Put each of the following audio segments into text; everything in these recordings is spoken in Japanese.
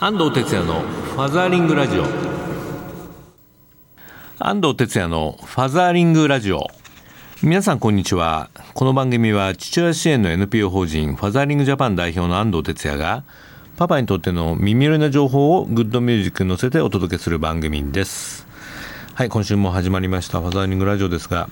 安藤哲也のファザーリングラジオ。安藤哲也のファザーリングラジオ。皆さんこんにちは。この番組は父親支援の NPO 法人ファザーリングジャパン代表の安藤哲也がパパにとっての耳寄りな情報をグッドミュージックに乗せてお届けする番組です。はい今週も始まりましたファザーリングラジオですが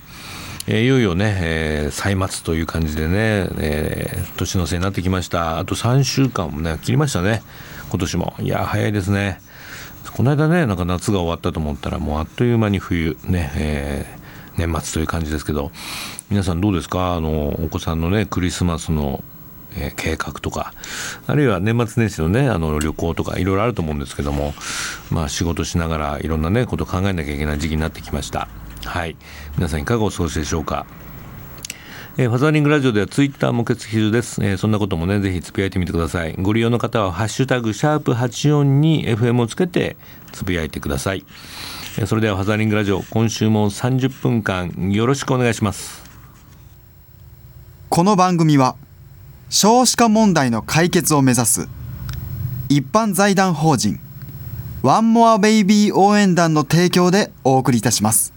えー、いよいよね、えー、歳末という感じでね、えー、年の瀬になってきました。あと3週間もね切りましたね。今年も。いや早いですね。この間ねなんか夏が終わったと思ったらもうあっという間に冬ね、えー、年末という感じですけど皆さんどうですか？あのお子さんのねクリスマスのえ計画とかあるいは年末年始のねあの旅行とかいろいろあると思うんですけどもまあ仕事しながらいろんなねことを考えなきゃいけない時期になってきました。はい。皆さんいかがお過ごしでしょうか？えー、ファザーリングラジオではツイッターも決必です、えー、そんなこともねぜひつぶやいてみてください。ご利用の方はハッシュタグシャープ84に FM をつけてつぶやいてください、えー、それではファザーリングラジオ今週も30分間よろしくお願いします。この番組は少子化問題の解決を目指す一般財団法人ワンモアベイビー応援団の提供でお送りいたします。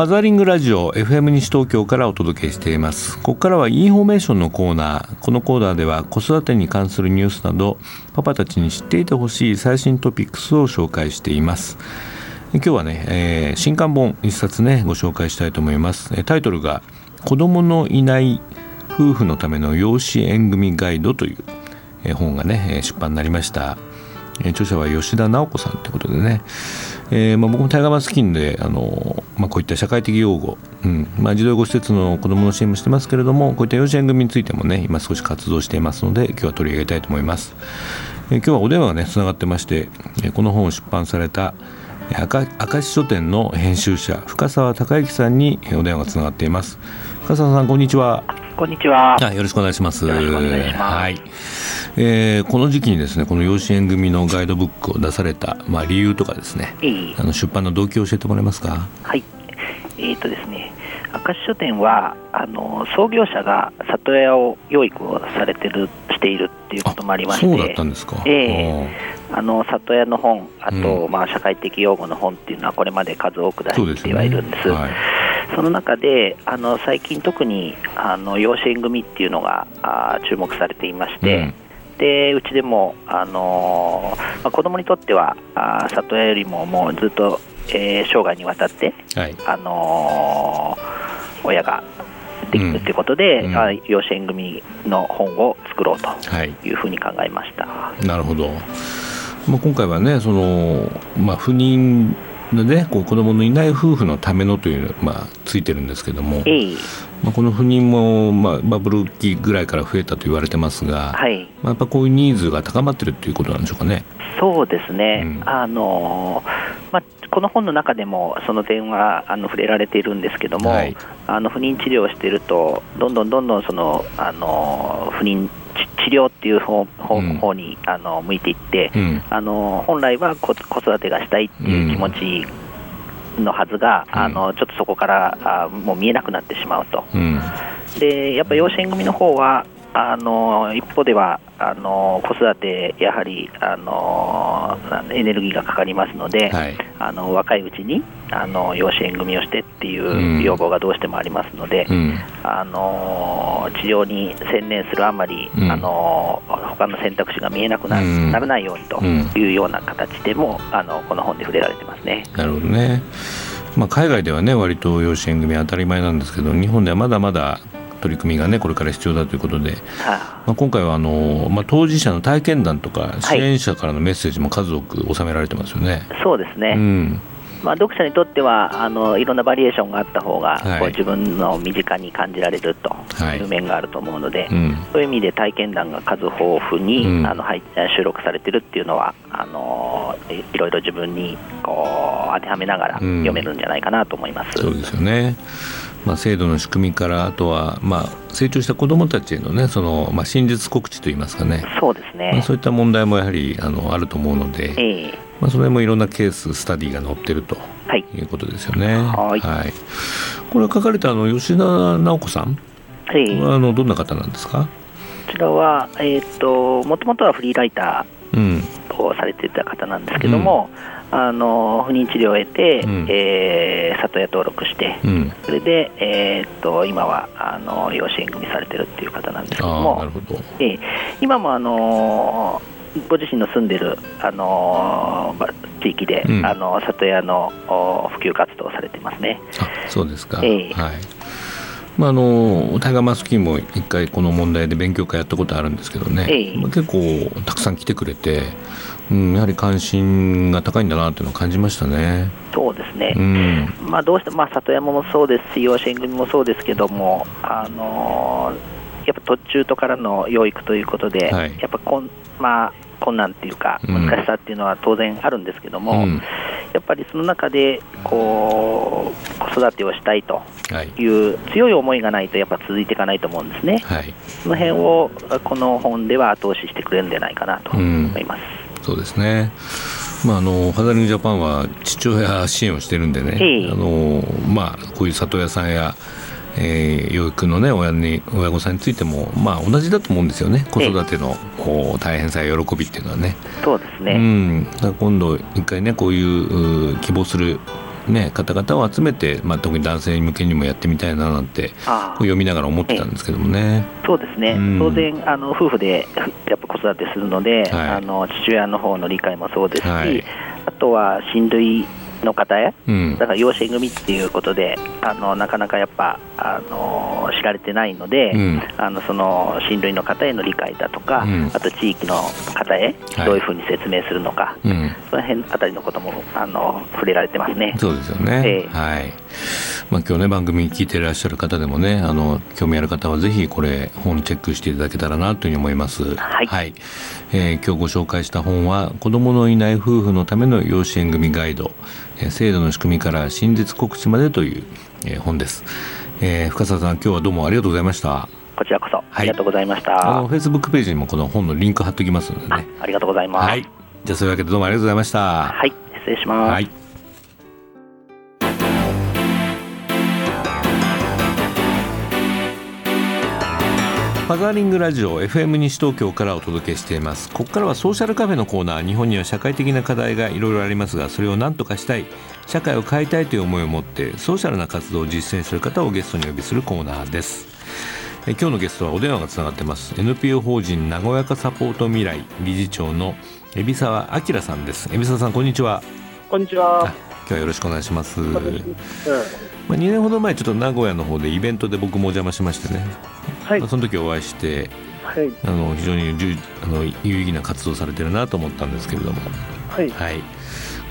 ファザーリングラジオ FM 西東京からお届けしています。ここからはインフォメーションのコーナー。このコーナーでは子育てに関するニュースなどパパたちに知っていてほしい最新トピックスを紹介しています。今日はね、えー、新刊本一冊ねご紹介したいと思います。タイトルが子供のいない夫婦のための養子縁組ガイドという本がね出版になりました。著者は吉田直子さんということでね、えーまあ、僕もタイガーマスキンであの、まあ、こういった社会的用語、うんまあ、児童養護施設の子どもの支援もしてますけれどもこういった養子縁組についてもね今少し活動していますので今日は取り上げたいと思います、えー、今日はお電話がねつながってましてえこの本を出版された明石書店の編集者深澤孝之さんにお電話がつながっています。深澤さんこんにちは。こんにちは。よろしくお願いします。よろしくお願いします。はい。えー、この時期にですね、この養子縁組のガイドブックを出された、まあ、理由とかですね、あの出版の動機を教えてもらえますか？はい。えー、とですね、明石書店はあの創業者が里親を養育をされてるしているっていうこともありまして、そうだったんですか。えー、あの里親の本、あと、うん、まあ社会的用語の本っていうのはこれまで数多く出してはいるんです。その中であの最近特にあの養子縁組っていうのがあ注目されていまして、うん、でうちでも、あのまあ、子供にとってはあ里親よりももうずっと、えー、生涯にわたって、はい、あのー、親ができるということで、うん、養子縁組の本を作ろうとい。うふうに考えました。はい、なるほど。まあ、今回はねその、まあ、不妊でね、こう子供のいない夫婦のためのという、まあ、ついてるんですけども、えー、まあ、この不妊も、まあ、バブル期ぐらいから増えたと言われてますが、はい、まあ、やっぱこういうニーズが高まってるということなんでしょうかね。そうですね、うん、あのまあ、この本の中でもその点はあの触れられているんですけども、はい、あの不妊治療をしているとどんどんどんどんそのあの不妊治療っていう方方,、方にあの向いていって、うん、あの本来は子子育てがしたいっていう気持ちのはずが、うん、あのちょっとそこからあもう見えなくなってしまうと、うん、でやっぱ養子縁組の方はあの一方ではあの子育て、やはりあのエネルギーがかかりますので、はい、あの若いうちにあの養子縁組をしてっていう要望がどうしてもありますので、うん、あの治療に専念するあまり、うん、あの他の選択肢が見えなくな,、ならないようにというような形でも、あのこの本で触れられてますね。なるほどね。まあ、海外ではね割と養子縁組当たり前なんですけど日本ではまだまだ取り組みがねこれから必要だということで、まあ、今回はあの、まあ、当事者の体験談とか支援者からのメッセージも数多く収められてますよね。そうですね、うん。まあ、読者にとってはあのいろんなバリエーションがあった方が、はい。こう自分の身近に感じられるとい。う面があると思うので、うん。そういう意味で体験談が数豊富に、うん。あの収録されてるっていうのはあのいいろいろ自分にこう当てはめながらうん読めるんじゃないかなと思います。そうですよね。まあ、制度の仕組みからあとは、まあ、成長した子どもたちへの,、ねそのまあ、真実告知といいますかね、そうですまあ、ね。そういった問題もやはりあのあると思うので、ええまあ、それもいろんなケーススタディが載ってるとはい。いうことですよね。はいこれは書かれたあの吉田直子さん？ええはあのどんな方なんですか、こちらは、えー、ともともとはフリーライタうんーをされていた方なんですけども、あの不妊治療を得て、うんえー里親登録して、うん、それで、えー、と今はあの養子縁組されてるっていう方なんですけどああなもる、ほど。ええ今もあのご自身の住んでる、あのま地域で、うんあの里親のお普及活動をされてますね。あそうですか。ええはい。まああのタイガーマスキーも一回この問題で勉強会やったことあるんですけどね、ええ。まあ結構たくさん来てくれて、うん、やはり関心が高いんだなっていうのを感じましたね。そうですね、うん、まあ、どうしても、まあ、里山もそうですし、養子縁組もそうですけども、あのーやっぱ途中途からの養育ということで、はい。やっぱこん、まあ、困難っていうか、うん。難しさっていうのは当然あるんですけども、うん。やっぱりその中でこう子育てをしたいとはい。いう強い思いがないと、やっぱ続いていかないと思うんですね。はい。その辺をこの本では後押ししてくれるんじゃないかなと思います。そうですね。まあ、あのファザリングジャパンは父親支援をしてるんでね、ええ。あのまあ、こういう里親さんや、えー養育の、ね、親に親御さんについても、まあ、同じだと思うんですよね。子育てのこう大変さや喜びっていうのはね。そうですね、うん、今度一回ねこういうう希望する、ね、方々を集めて、まあ、特に男性向けにもやってみたいななんて読みながら思ってたんですけどもね。そうですね、うん。当然あの、夫婦でやっぱ子育てするので、はい。あの父親の方の理解もそうですし、はい。あとは親類の方へ、うんだから養子縁組っていうことで、あのなかなかやっぱあの知られてないので、うんあのその親類の方への理解だとか、うんあと地域の方へはいどういうふうに説明するのか、うんその辺あたりのこともあの触れられてますね。そうですよね。ええはい。まあ今日ね番組聞いていらっしゃる方でもねあの興味ある方はぜひこれ本チェックしていただけたらなというふうに思います。はいえー今日ご紹介した本は子供のいない夫婦のための養子縁組ガイド、えー制度の仕組みから真実告知までという、えー本です。えー深澤さん今日はどうもありがとうございました。こちらこそありがとうございました。あのフェイスブックページにもこの本のリンク貼っておきますのであね。ありがとうございます。はい。じゃあそういうわけでどうもありがとうございました。はい、失礼します。はい。ファザーリングラジオ FM 西東京からお届けしています。ここからはソーシャルカフェのコーナー日本には社会的な課題がいろいろありますがそれを何とかしたい社会を変えたいという思いを持ってソーシャルな活動を実践する方をゲストにお呼びするコーナーです。え今日のゲストはお電話がつながってます。NPO 法人名古屋化サポート未来理事長の海老沢明さんです。海老沢さんこんにちは。こんにちあは。今日はよろしくお願いします。まあ、うん2年ほど前ちょっと名古屋の方でイベントで僕もお邪魔しましてね、はい。まあ、その時お会いしてはい。あの非常にじゅあの有意義な活動をされてるなと思ったんですけれども、はい。はい、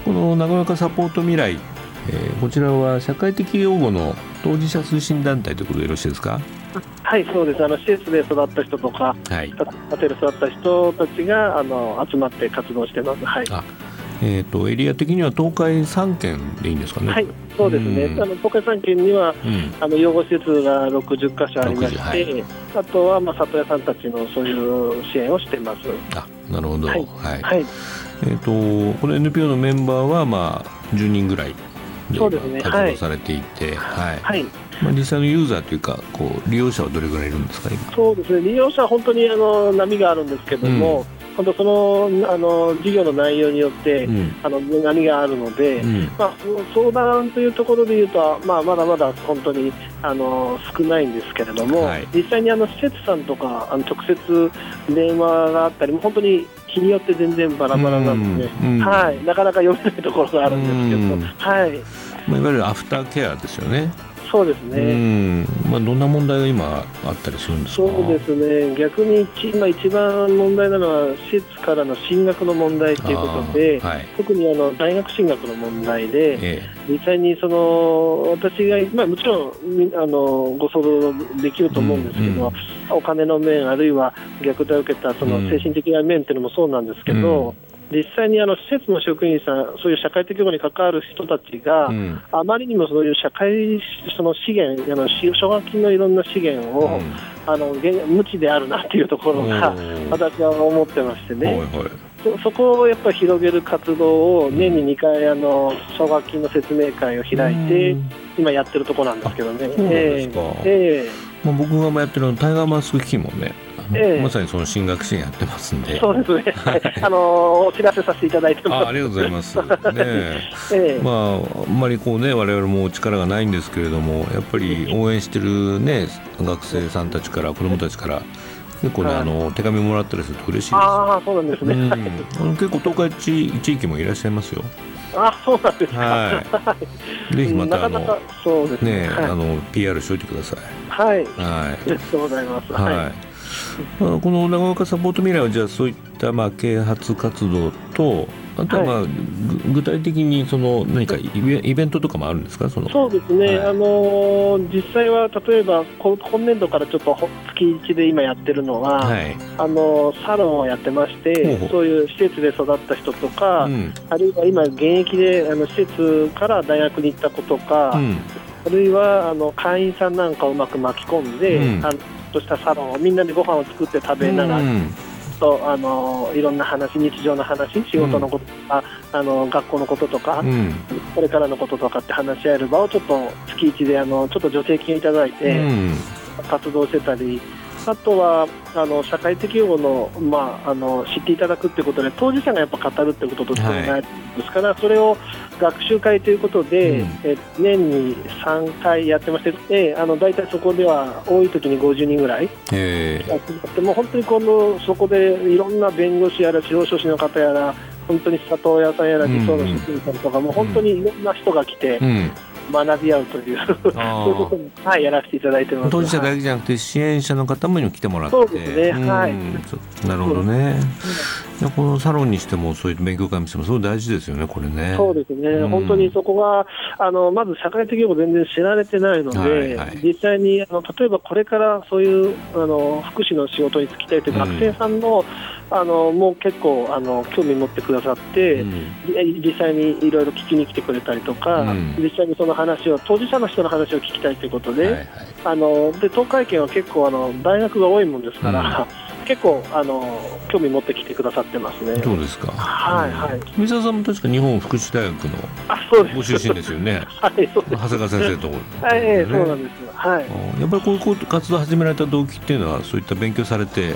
この名古屋化サポート未来、えーこちらは社会的養護の当事者推進団体ということでよろしいですか？はいそうです。あの施設で育った人とかはい、家庭で育った人たちがあの集まって活動してます。はい。あえー、とエリア的には東海3県でいいんですかね？はい、そうですね。うん。あの東海3県にはうん。あの養護施設が60箇所ありまして、60あとはまあ里親さんたちのそういう支援をしてます。あなるほど、ははい。いはい。えー、とこの NPO のメンバーは、まあ、10人ぐらいでそうですね。活はい。動されていて、はい。はい。まあ、実際のユーザーというかこう利用者はどれぐらいいるんですか今？そうですね。利用者は本当にあの波があるんですけども、本当そのあの事業の内容によって、うん。あの波があるので。うん。まあ、相談というところでいうと、まあ、まだまだ本当にあの少ないんですけれども、はい。実際にあの施設さんとかあの直接電話があったり、本当に日によって全然バラバラなんで、うん。うん。はい、なかなか読めないところがあるんですけど、うん。はい、まあ、いわゆるアフターケアですよねそうですね。まあ、どんな問題が今あったりするんですか？そうですね、逆に今、一番問題なのは、施設からの進学の問題ということで、はい。特にあの大学進学の問題で、え実際にその私が、まあ、もちろんみあのご想像できると思うんですけど、うんお金の面、あるいは虐待を受けたそのうん。精神的な面っていうのもそうなんですけど、実際にあの施設の職員さん、そういう社会的保護に関わる人たちが、えうん。あまりにもそういう社会その資源、あの奨学金のいろんな資源を、あの現無知であるなっていうところが私は思ってましてね、はいはい。そそこをやっぱり広げる活動を年に2回あの奨学金の説明会を開いてうん。今やってるところなんですけどね。そうなんですか。ええ。まあ、僕がやってるのタイガーマスク基金もね、ええまさにその進学支援やってますんでそうですね、はいあのお知らせさせていただいてます。あありがとうございます。ねえ ええまあ、あんまりこうね我々も力がないんですけれどもやっぱり応援してるね学生さんたちから子どもたちから結構ね、はいあの手紙もらったりすると嬉しいです。ああ、そうなんですね。うん、あの結構東海地地域もいらっしゃいますよ。あそうなんですか。はい。ぜひまたあのそうですねはいあの PR しておいてください。はい。はい。ありがとうございます。はい。はい。まあこの長岡サポート未来はじゃあそういったまあ啓発活動とあとはまあ、ぐ具体的にその何かイベントとかもあるんですか？そのそうですね、はいあのー実際は例えばこ今年度からちょっとほ月1で今やってるのは、はい。あのーサロンをやってましてそういう施設で育った人とか、うん。あるいは今、現役であの施設から大学に行った子とか、うん。あるいはあの会員さんなんかをうまく巻き込んで、うんあのとしたサロンをみんなでご飯を作って食べながら、うんとあのいろんな話、日常の話、仕事のこととか、あの学校のこととか、うん。これからのこととかって話し合える場をちょっと月1であのちょっと助成金いただいてうん。活動してたり、あとはあの社会的養護の,、まあ、あの知っていただくってことで当事者がやっぱ語るってこととしてない。ですから、それを学習会ということで、うん。え年に3回やってまして、えあの大体そこでは多い時に50人ぐらい。え。集まって、もう本当にこのそこでいろんな弁護士やら司法書士の方やら本当に里親さんやら児相の職員さんとかも本当にいろんな人が来てえうん。学び合うという、そういうことも、はい、やらせていただいてます。当事者だはいけじゃなくて支援者の方も来てもらって。そうですねはい。なるほどね。このサロンにしてもそういった勉強会にしてもすごい大事ですよねこれね。そうですね、うん。本当にそこがあのまず社会的養護全然知られてないので、はいはい。実際にあの例えばこれからそういうあの福祉の仕事に就きたいといううん学生さんの,、あのもう結構あの興味持ってくださって、うん。じ実際にいろいろ聞きに来てくれたりとか、うん。実際にその話を当事者の人の話を聞きたいということで、はいはい。あので東海圏は結構あの大学が多いもんですから、結構あの興味持ってきてくださってますね。そうですか。はいはい。三沢さんも確か日本福祉大学のあそうです。ご出身ですよね。はい、そうです。長谷川先生と、はい、そうなんです。はい。やっぱりこういう活動を始められた動機っていうのはそういった勉強されて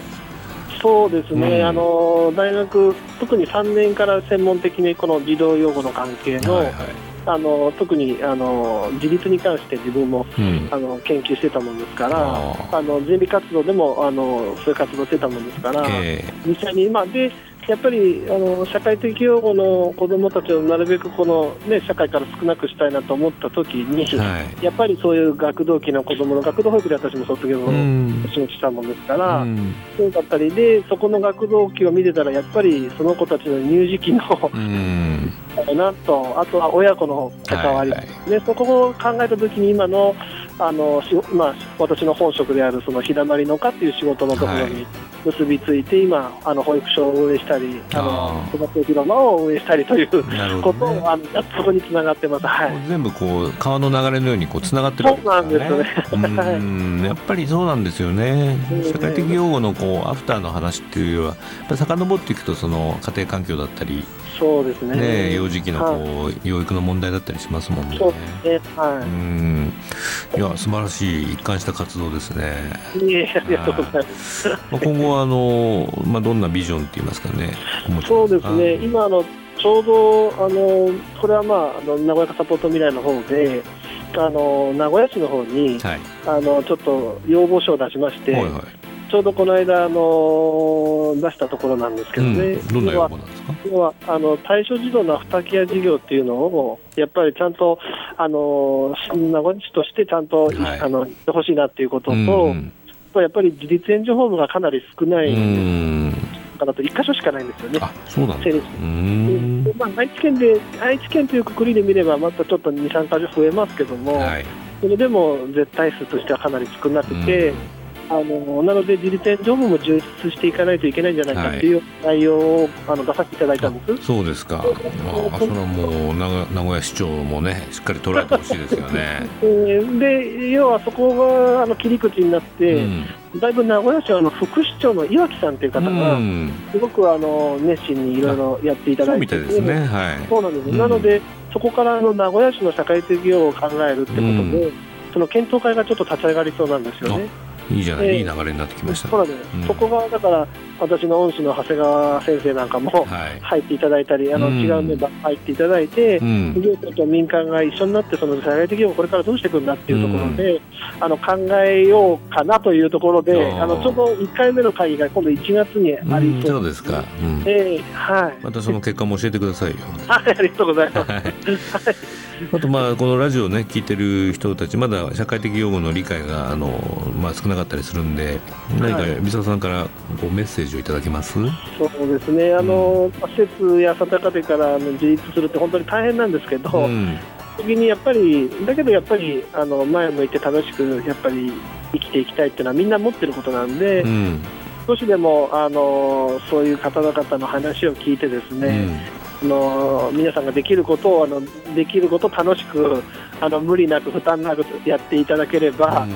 そうですね、うん。あの大学、特に3年から専門的にこの児童養護の関係の、はいはい。あの特にあの自立に関して自分もうん。あの研究してたもんですから、ああの準備活動でもあのそういう活動してたもんですから、え実際に今でやっぱりあの社会的養護の子どもたちをなるべくこの、ね、社会から少なくしたいなと思った時に、えはい。やっぱりそういう学童期の子どもの学童保育で私も卒業をうん。仕事したもんですから、うん。そうだったりで、そこの学童期を見てたら、やっぱりその子たちの乳児期のうん。だなと、あとは親子の関わり、はいはでそこを考えたときに、今のあのしまあ、私の本職であるその日だまりの課っていう仕事のところはい。に結びついて、今、あの保育所を運営したり、ああのー子育て広場を運営したりということを、あのそこにつながってます。はい。全部こう川の流れのようにこうつながってるわけそうなんですよね。うん。やっぱりそうなんですよね。うん。社会的養護のこうアフターの話っていうよりはやっぱ遡っていくとその家庭環境だったりそうですねね幼児期のはいこう養育の問題だったりしますもんね。そうですね、はうんいや素晴らしい一貫した活動ですね。い。いえ、ありがとうございます。まあ今後はあのまあどんなビジョンって言いますかね。そうですね、今あの、ちょうどあのこれは、まあ、あの名古屋サポート未来の方で、あの名古屋市の方にはいあのちょっと要望書を出しまして、はいはい。ちょうどこの間あの出したところなんですけどね、うん、どんななんですか？要はあの対象児童のアフターケア事業っていうのを、やっぱりちゃんとあの名古屋市としてちゃんと、はい、あの言ってほしいなっていうことと、うんやっぱり自立援助ホームがかなり少ないかなと、1箇所しかないんですよね、そうなんですまあ、愛知県で愛知県というくくりで見れば、またちょっと2、3箇所増えますけども、はい、それでも絶対数としてはかなり少なくて。あのなので、自立援助も充実していかないといけないんじゃないかっていう内容を、あの出させていただいたんです。そうですか、まあ、それはもう名古屋市長もね、しっかり捉えてほしいですよね。で要はそこがあの切り口になって、うん。だいぶ名古屋市はあの副市長の岩木さんという方が、すごくあの熱心にいろいろやっていただいて、そうね、はい、そうなんです、うん、なので、そこからあの名古屋市の社会的業を考えるってことで、うん、その検討会がちょっと立ち上がりそうなんですよね。いいじゃない、えー、いい流れになってきました、そうなんそこがだから私の恩師の長谷川先生なんかも入っていただいたり、はい、あの違うメンバー入っていただいて、うん、業界と民間が一緒になってその社会的にもこれからどうしていくんだっていうところで、うん、あの考えようかなというところであのちょうど1回目の会議が今度1月にありそう,、そうですか、うん、えー、はい、またその結果も教えてくださいよ。はいありがとうございます、はいあとまあこのラジオをね聞いてる人たちまだ社会的用語の理解があの、まあ、少なかったりするんで何か三沢さんからこうメッセージをいただけます？そうですねあの、うん、施設や里家庭から自立するって本当に大変なんですけど、うん、時にやっぱりだけどやっぱりあの前向いて楽しくやっぱり生きていきたいっていうのはみんな持ってることなんで、うん、少しでもあのそういう方々の話を聞いてですね、の皆さんができることをあのできることを楽しくあの無理なく負担なくやっていただければ、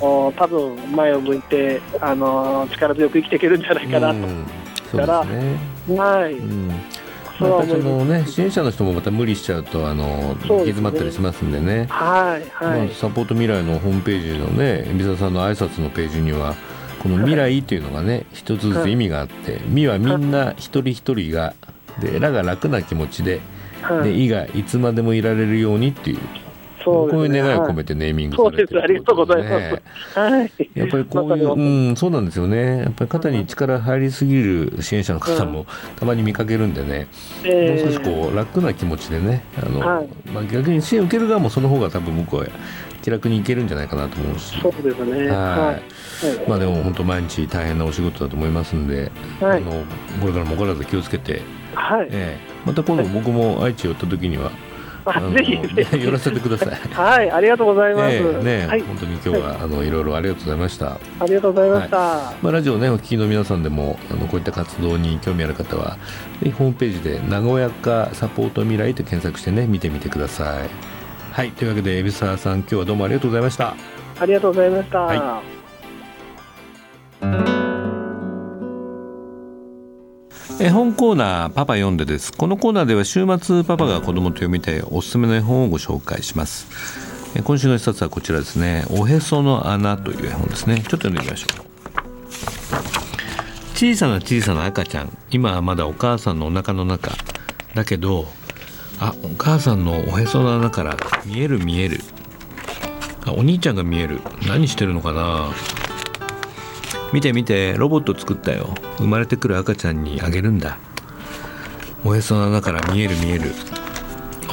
うん、多分前を向いてあの力強く生きていけるんじゃないかなと、うん、から、ね、はい。うん。またそのね支援者の人もまた無理しちゃうとあの、ね、行き詰まったりしますんでね。はいはい。まあ、サポート未来のホームページのね海老沢さんの挨拶のページにはこの未来っていうのがね一つずつ意味があって「み」はみんな一人一人がでらが楽な気持ちで,、はい、で「い」がいつまでもいられるようにっていう。そう、ね、こういう願いを込めてネーミングされてる、ね、ありがとうございます。はい。やっぱりこういう、うん、そうなんですよね。やっぱり肩に力入りすぎる支援者の方もたまに見かけるんでね、もう少しこう楽な気持ちでね、あの、はい、まあ逆に支援を受ける側もその方が多分僕は気楽にいけるんじゃないかなと思うし。そうですね。はい。まあでも本当毎日大変なお仕事だと思いますんで、はい、あのこれからもお体気をつけて。はいえー、また今度僕も愛知寄った時には、あぜひぜひ 寄らせてください。はい、ありがとうございます。えー、ね、はい、本当に今日は、あのいろいろありがとうございました。ありがとうございました。はい、まあラジオねお聞きの皆さんでもあのこういった活動に興味ある方はぜひホームページで名古屋化サポート未来と検索してね見てみてください。はいというわけで海老沢さん今日はどうもありがとうございました。ありがとうございました。はい絵本コーナーパパ読んでです。このコーナーでは週末パパが子供と読みたいおすすめの絵本をご紹介します。今週の一冊はこちらですね。おへその穴という絵本ですね。ちょっと読んでみましょう。小さな小さな赤ちゃん。今はまだお母さんのお腹の中だけどあお母さんのおへその穴から見える見える。あお兄ちゃんが見える。何してるのかな？見て見てロボット作ったよ。生まれてくる赤ちゃんにあげるんだ。おへその穴から見える見える。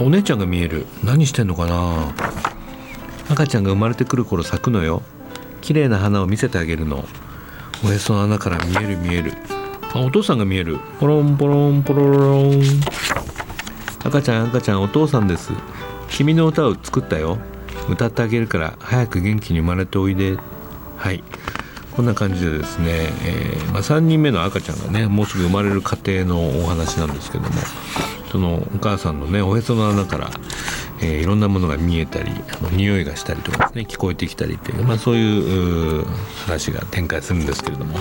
お姉ちゃんが見える。何してんのかな。赤ちゃんが生まれてくる頃咲くのよ。綺麗な花を見せてあげるの。おへその穴から見える見える。あお父さんが見える。ポロンポロンポロロン。赤ちゃん赤ちゃんお父さんです。君の歌を作ったよ。歌ってあげるから早く元気に生まれておいで。はい。こんな感じでですね、えー、まあ、3人目の赤ちゃんがねもうすぐ生まれる過程のお話なんですけどもそのお母さんのねおへその穴から、えー、いろんなものが見えたりあの匂いがしたりとかですね聞こえてきたりっていう、まあ、そういう話が展開するんですけれども、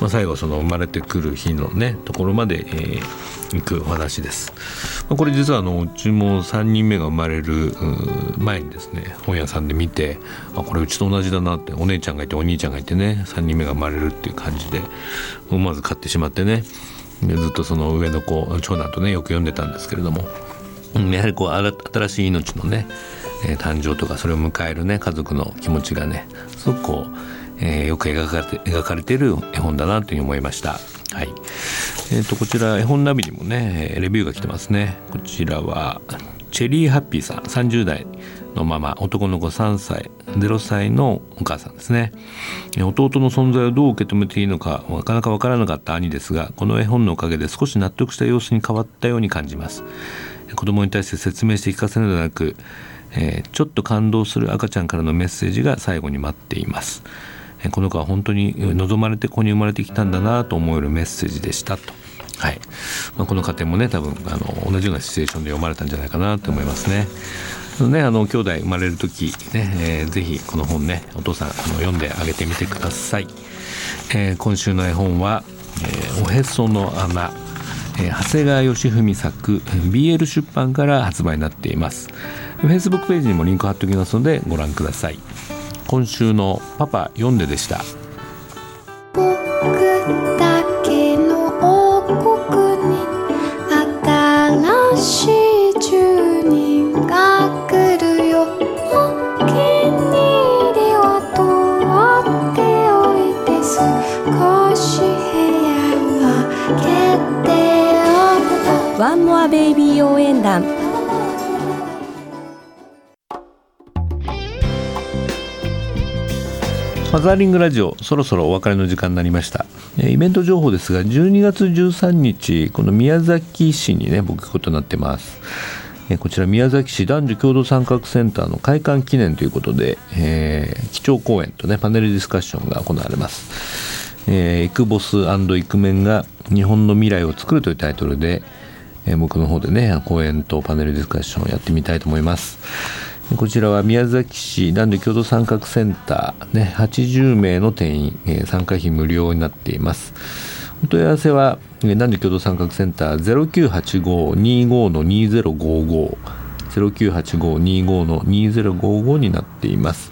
まあ、最後その生まれてくる日のねところまで、えー行くお話です。まあ、これ実はあのうちも3人目が生まれる前にですね本屋さんで見てあこれうちと同じだなってお姉ちゃんがいてお兄ちゃんがいてね3人目が生まれるっていう感じで思わず買ってしまってねずっとその上の子長男とねよく読んでたんですけれども、うん、やはりこう新しい命のね、えー、誕生とかそれを迎えるね家族の気持ちがねすごくこう、えー、よく描かれて描かれている絵本だなというふうに思いました。はい。えーと、こちら絵本ナビにもねレビューが来てますね。こちらはチェリーハッピーさん30代のママ男の子3歳0歳のお母さんですね。弟の存在をどう受け止めていいのかなかなか分からなかった兄ですがこの絵本のおかげで少し納得した様子に変わったように感じます。子供に対して説明して聞かせるのではなく、えー、ちょっと感動する赤ちゃんからのメッセージが最後に待っています。この子は本当に望まれて子に生まれてきたんだなと思えるメッセージでしたと。はい。まあ、この家庭もね多分あの同じようなシチュエーションで読まれたんじゃないかなと思いますね。ね、あの兄弟生まれる時ね、えー、ぜひこの本ねお父さんあの読んであげてみてください、えー、今週の絵本は「えー、おへその穴」えー、長谷川義文作 BL 出版から発売になっています。Facebook ページにもリンク貼っておきますのでご覧ください今週の「パパ読んで」でした。ワンモアベイビー応援団ファザーリングラジオそろそろお別れの時間になりました。イベント情報ですが12月13日この宮崎市にね僕行くことになってます。こちら宮崎市男女共同参画センターの開館記念ということで、えー、基調講演とねパネルディスカッションが行われます、えー、イクボスイクメンが日本の未来を作るというタイトルでえ僕の方でね講演とパネルディスカッションをやってみたいと思います。こちらは宮崎市男女共同参画センター、ね、80名の定員、え参加費無料になっています。お問い合わせは男女共同参画センター0985-25の2055 0985-25の2055になっています、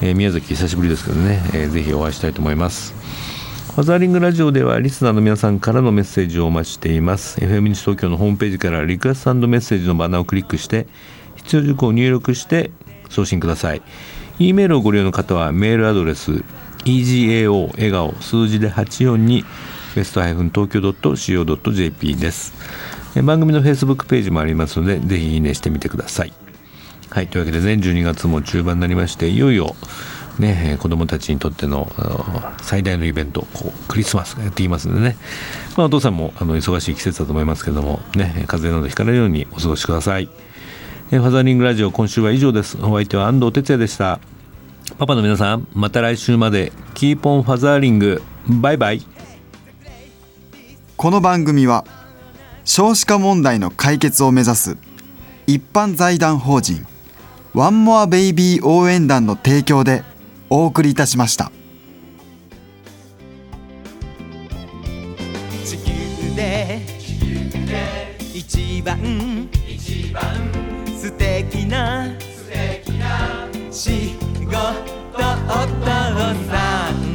えー、宮崎久しぶりですけどね、えー、ぜひお会いしたいと思います。ファザーリングラジオではリスナーの皆さんからのメッセージをお待ちしています。FM 西東京のホームページからリクエストメッセージのバナーをクリックして必要事項を入力して送信ください。E メールをご利用の方はメールアドレス egao 笑顔数字で84にベスト東京 .co.jp です。番組の Facebook ページもありますのでぜひいいねしてみてください。はいというわけで全12月も中盤になりましていよいよね、子供たちにとっての最大のイベントこうクリスマスがやっていますのでね、まあ、お父さんもあの忙しい季節だと思いますけども、ね、風邪などひかないようにお過ごしください。ファザーリングラジオ今週は以上です。お相手は安藤哲也でした。パパの皆さん、また来週までキーポンファザーリングバイバイ。この番組は少子化問題の解決を目指す一般財団法人ワンモアベイビー応援団の提供でお送りいたしました地球で一番一番素敵な素敵な仕事お父さん